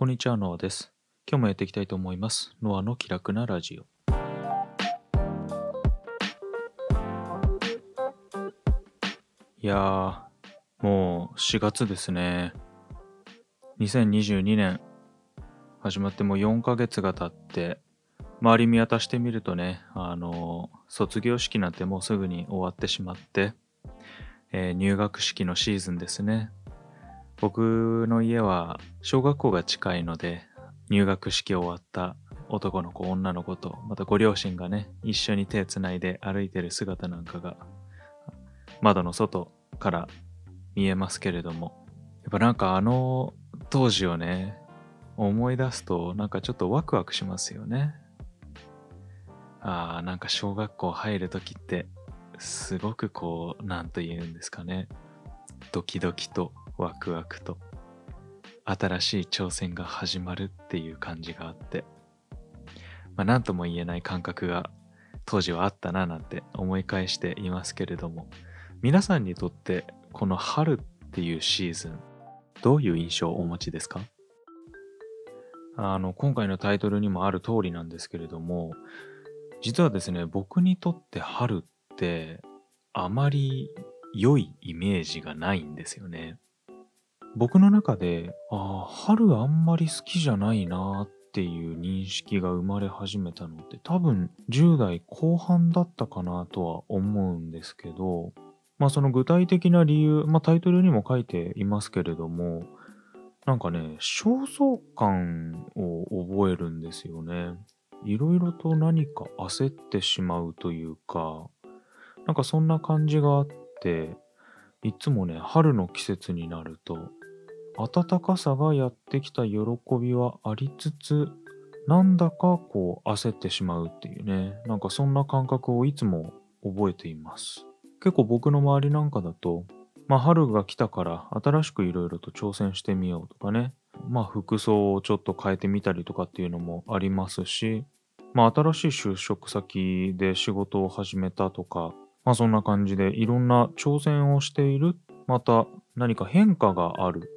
こんにちは、ノアです。今日もやっていきたいと思います。ノアの気楽なラジオ。いやー、もう4月ですね。2022年始まってもう4ヶ月が経って、周り見渡してみるとね、あの卒業式なんてもうすぐに終わってしまって、えー入学式のシーズンですね。僕の家は小学校が近いので入学式終わった男の子女の子とまたご両親がね一緒に手つないで歩いてる姿なんかが窓の外から見えますけれどもやっぱなんかあの当時をね思い出すとなんかちょっとワクワクしますよね。ああなんか小学校入る時ってすごくこうなんと言うんですかねドキドキとワクワクと新しい挑戦が始まるっていう感じがあってまあ何とも言えない感覚が当時はあったななんて思い返していますけれども皆さんにとってこの春っていうシーズンどういう印象をお持ちですか？あの今回のタイトルにもある通りなんですけれども実はですね僕にとって春ってあまり良いイメージがないんですよね。僕の中で、ああ、春あんまり好きじゃないなっていう認識が生まれ始めたのって多分10代後半だったかなとは思うんですけど、まあその具体的な理由、まあタイトルにも書いていますけれども、なんかね、焦燥感を覚えるんですよね。いろいろと何か焦ってしまうというか、なんかそんな感じがあって、いつもね、春の季節になると、暖かさがやってきた喜びはありつつ、なんだかこう焦ってしまうっていうね、なんかそんな感覚をいつも覚えています。結構僕の周りなんかだと、まあ春が来たから新しくいろいろと挑戦してみようとかね、まあ服装をちょっと変えてみたりとかっていうのもありますし、まあ新しい就職先で仕事を始めたとか、まあそんな感じでいろんな挑戦をしている、また何か変化がある。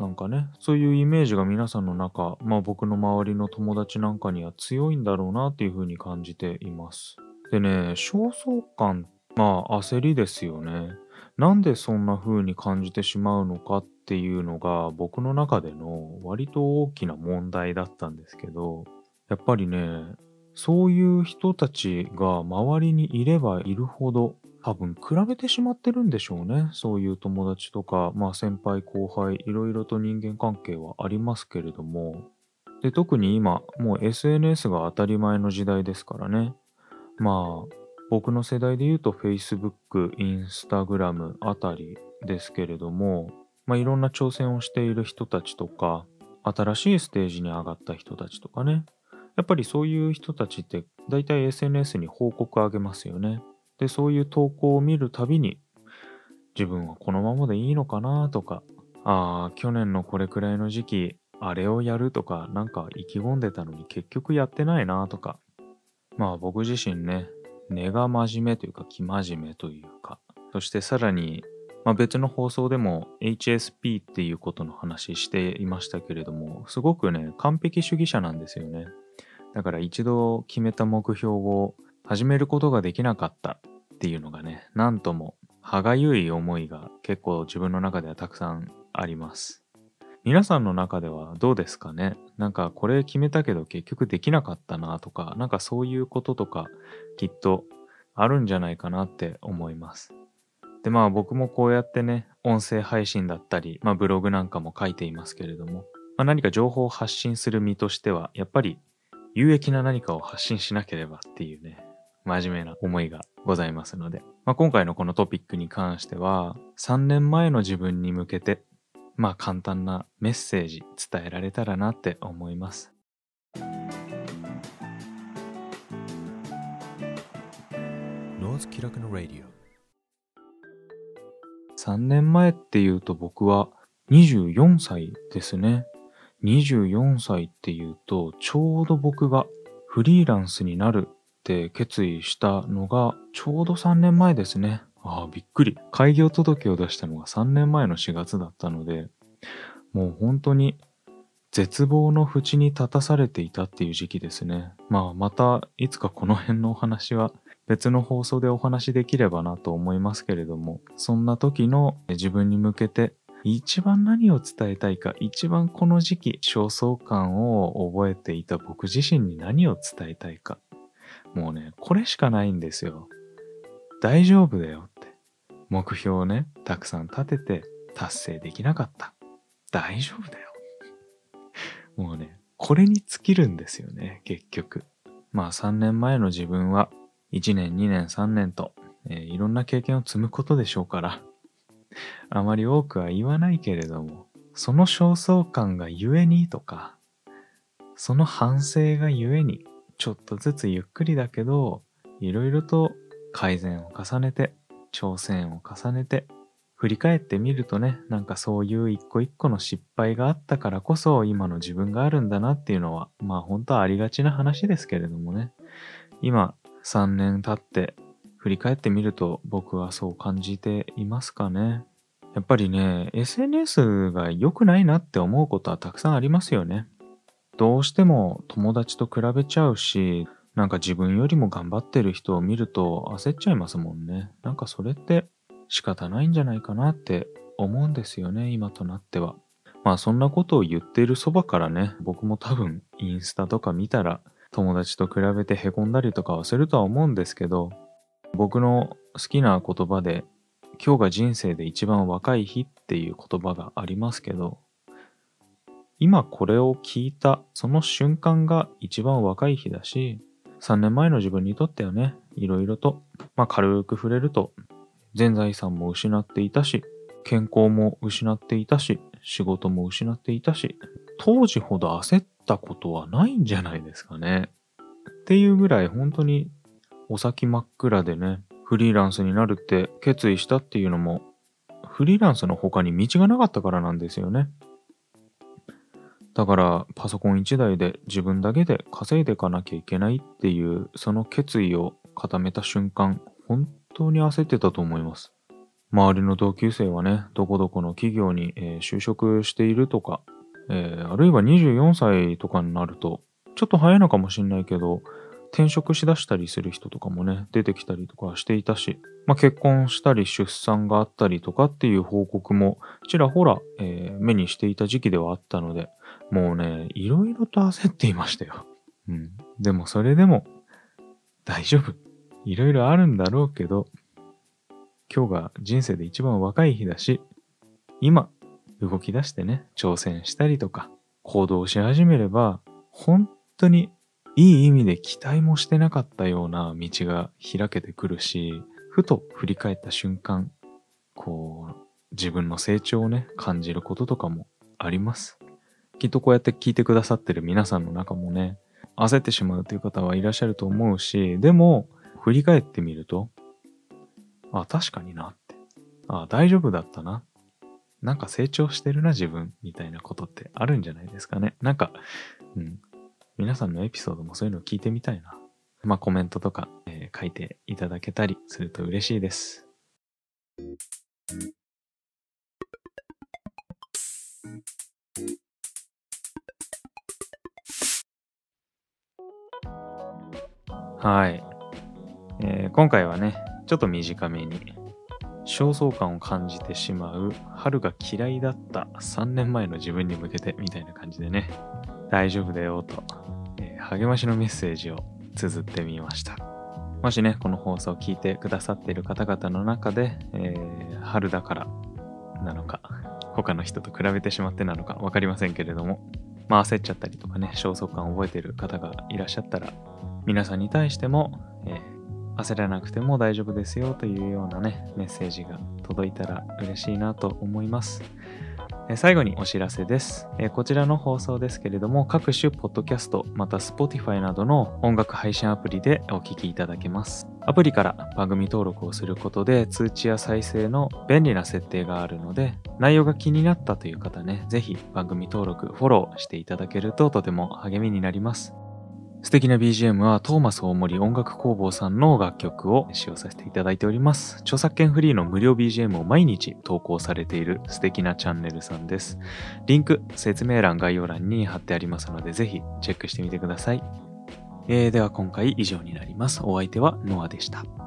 なんかね、そういうイメージが皆さんの中、まあ僕の周りの友達なんかには強いんだろうなっていうふうに感じています。でね、焦燥感、まあ焦りですよね。なんでそんな風に感じてしまうのかっていうのが僕の中での割と大きな問題だったんですけど、やっぱりね、そういう人たちが周りにいればいるほど多分比べてしまってるんでしょうね。そういう友達とか、まあ先輩後輩、いろいろと人間関係はありますけれども。で、特に今、もう SNS が当たり前の時代ですからね。まあ、僕の世代で言うと Facebook、Instagram あたりですけれども、まあいろんな挑戦をしている人たちとか、新しいステージに上がった人たちとかね。やっぱりそういう人たちって大体 SNS に報告あげますよね。で、そういう投稿を見るたびに自分はこのままでいいのかなとか、ああ、去年のこれくらいの時期、あれをやるとか、なんか意気込んでたのに結局やってないなとか。まあ僕自身ね、根が真面目というか、生真面目というか、そしてさらに、まあ、別の放送でも HSP っていうことの話していましたけれども、すごくね、完璧主義者なんですよね。だから一度決めた目標を始めることができなかったっていうのがね、なんとも歯がゆい思いが結構自分の中ではたくさんあります。皆さんの中ではどうですかね？なんかこれ決めたけど結局できなかったなとか、なんかそういうこととかきっとあるんじゃないかなって思います。でまあ僕もこうやってね、音声配信だったり、まあブログなんかも書いていますけれども、まあ、何か情報を発信する身としては、やっぱり有益な何かを発信しなければっていうね、真面目な思いがございますので、まあ、今回のこのトピックに関しては、3年前の自分に向けて、まあ簡単なメッセージ伝えられたらなって思います。ノーズ気楽のラディオ3年前っていうと僕は24歳ですね。24歳っていうと、ちょうど僕がフリーランスになるって決意したのが、ちょうど3年前ですね。ああ、びっくり。開業届を出したのが3年前の4月だったので、もう本当に絶望の淵に立たされていたっていう時期ですね。まあまたいつかこの辺のお話は別の放送でお話できればなと思いますけれども、そんな時の自分に向けて一番何を伝えたいか、一番この時期、焦燥感を覚えていた僕自身に何を伝えたいか。もうね、これしかないんですよ。大丈夫だよって。目標をね、たくさん立てて達成できなかった。大丈夫だよ。もうね、これに尽きるんですよね、結局。まあ3年前の自分は1年、2年、3年と、えー、いろんな経験を積むことでしょうから、あまり多くは言わないけれども、その焦燥感がゆえにとか、その反省がゆえに、ちょっとずつゆっくりだけど、いろいろと改善を重ねて、挑戦を重ねて、振り返ってみるとね、なんかそういう一個一個の失敗があったからこそ今の自分があるんだなっていうのは、まあ本当はありがちな話ですけれどもね。今3年経って振り返ってみると僕はそう感じていますかね。やっぱりね、SNS が良くないなって思うことはたくさんありますよね。どうしても友達と比べちゃうし、なんか自分よりも頑張ってる人を見ると焦っちゃいますもんね。なんかそれって仕方ないんじゃないかなって思うんですよね、今となっては。まあそんなことを言っているそばからね、僕も多分インスタとか見たら友達と比べて凹んだりとかはするとは思うんですけど、僕の好きな言葉で、今日が人生で一番若い日っていう言葉がありますけど、今これを聞いたその瞬間が一番若い日だし、3年前の自分にとってはね、いろいろと、まあ軽く触れると、全財産も失っていたし、健康も失っていたし、仕事も失っていたし、当時ほど焦ったことはないんじゃないですかね。っていうぐらい本当にお先真っ暗でね、フリーランスになるって決意したっていうのも、フリーランスの他に道がなかったからなんですよね。だからパソコン1台で自分だけで稼いでいかなきゃいけないっていうその決意を固めた瞬間、本当に焦ってたと思います。周りの同級生はね、どこどこの企業に、え、就職しているとか、えー、あるいは24歳とかになると、ちょっと早いのかもしんないけど、転職しだしたりする人とかもね、出てきたりとかしていたし、まあ、結婚したり出産があったりとかっていう報告もちらほら、えー、目にしていた時期ではあったので、もうね、いろいろと焦っていましたよ。うん。でもそれでも大丈夫。いろいろあるんだろうけど、今日が人生で一番若い日だし、今動き出してね、挑戦したりとか行動し始めれば、本当にいい意味で期待もしてなかったような道が開けてくるし、ふと振り返った瞬間、こう、自分の成長をね、感じることとかもあります。きっとこうやって聞いてくださってる皆さんの中もね、焦ってしまうという方はいらっしゃると思うし、でも、振り返ってみると、あ、確かになって。あ、大丈夫だったな。なんか成長してるな、自分、みたいなことってあるんじゃないですかね。なんか、うん、皆さんのエピソードもそういうのを聞いてみたいな。まあコメントとか、えー、書いていただけたりすると嬉しいです。はい、えー、今回はね、ちょっと短めに、焦燥感を感じてしまう春が嫌いだった3年前の自分に向けてみたいな感じでね、大丈夫だよと、えー、励ましのメッセージを綴ってみました。もしね、この放送を聞いてくださっている方々の中で、えー、春だからなのか、他の人と比べてしまってなのか分かりませんけれども、まあ焦っちゃったりとかね、焦燥感を覚えている方がいらっしゃったら、皆さんに対しても、えー、焦らなくても大丈夫ですよというようなね、メッセージが届いたら嬉しいなと思いますえ。最後にお知らせですえ。こちらの放送ですけれども、各種ポッドキャスト、また Spotify などの音楽配信アプリでお聴きいただけます。アプリから番組登録をすることで通知や再生の便利な設定があるので、内容が気になったという方ね、ぜひ番組登録、フォローしていただけるととても励みになります。素敵な BGM はトーマス大森音楽工房さんの楽曲を使用させていただいております。著作権フリーの無料 BGM を毎日投稿されている素敵なチャンネルさんです。リンク、説明欄、概要欄に貼ってありますので、ぜひチェックしてみてください。えーでは今回以上になります。お相手はノアでした。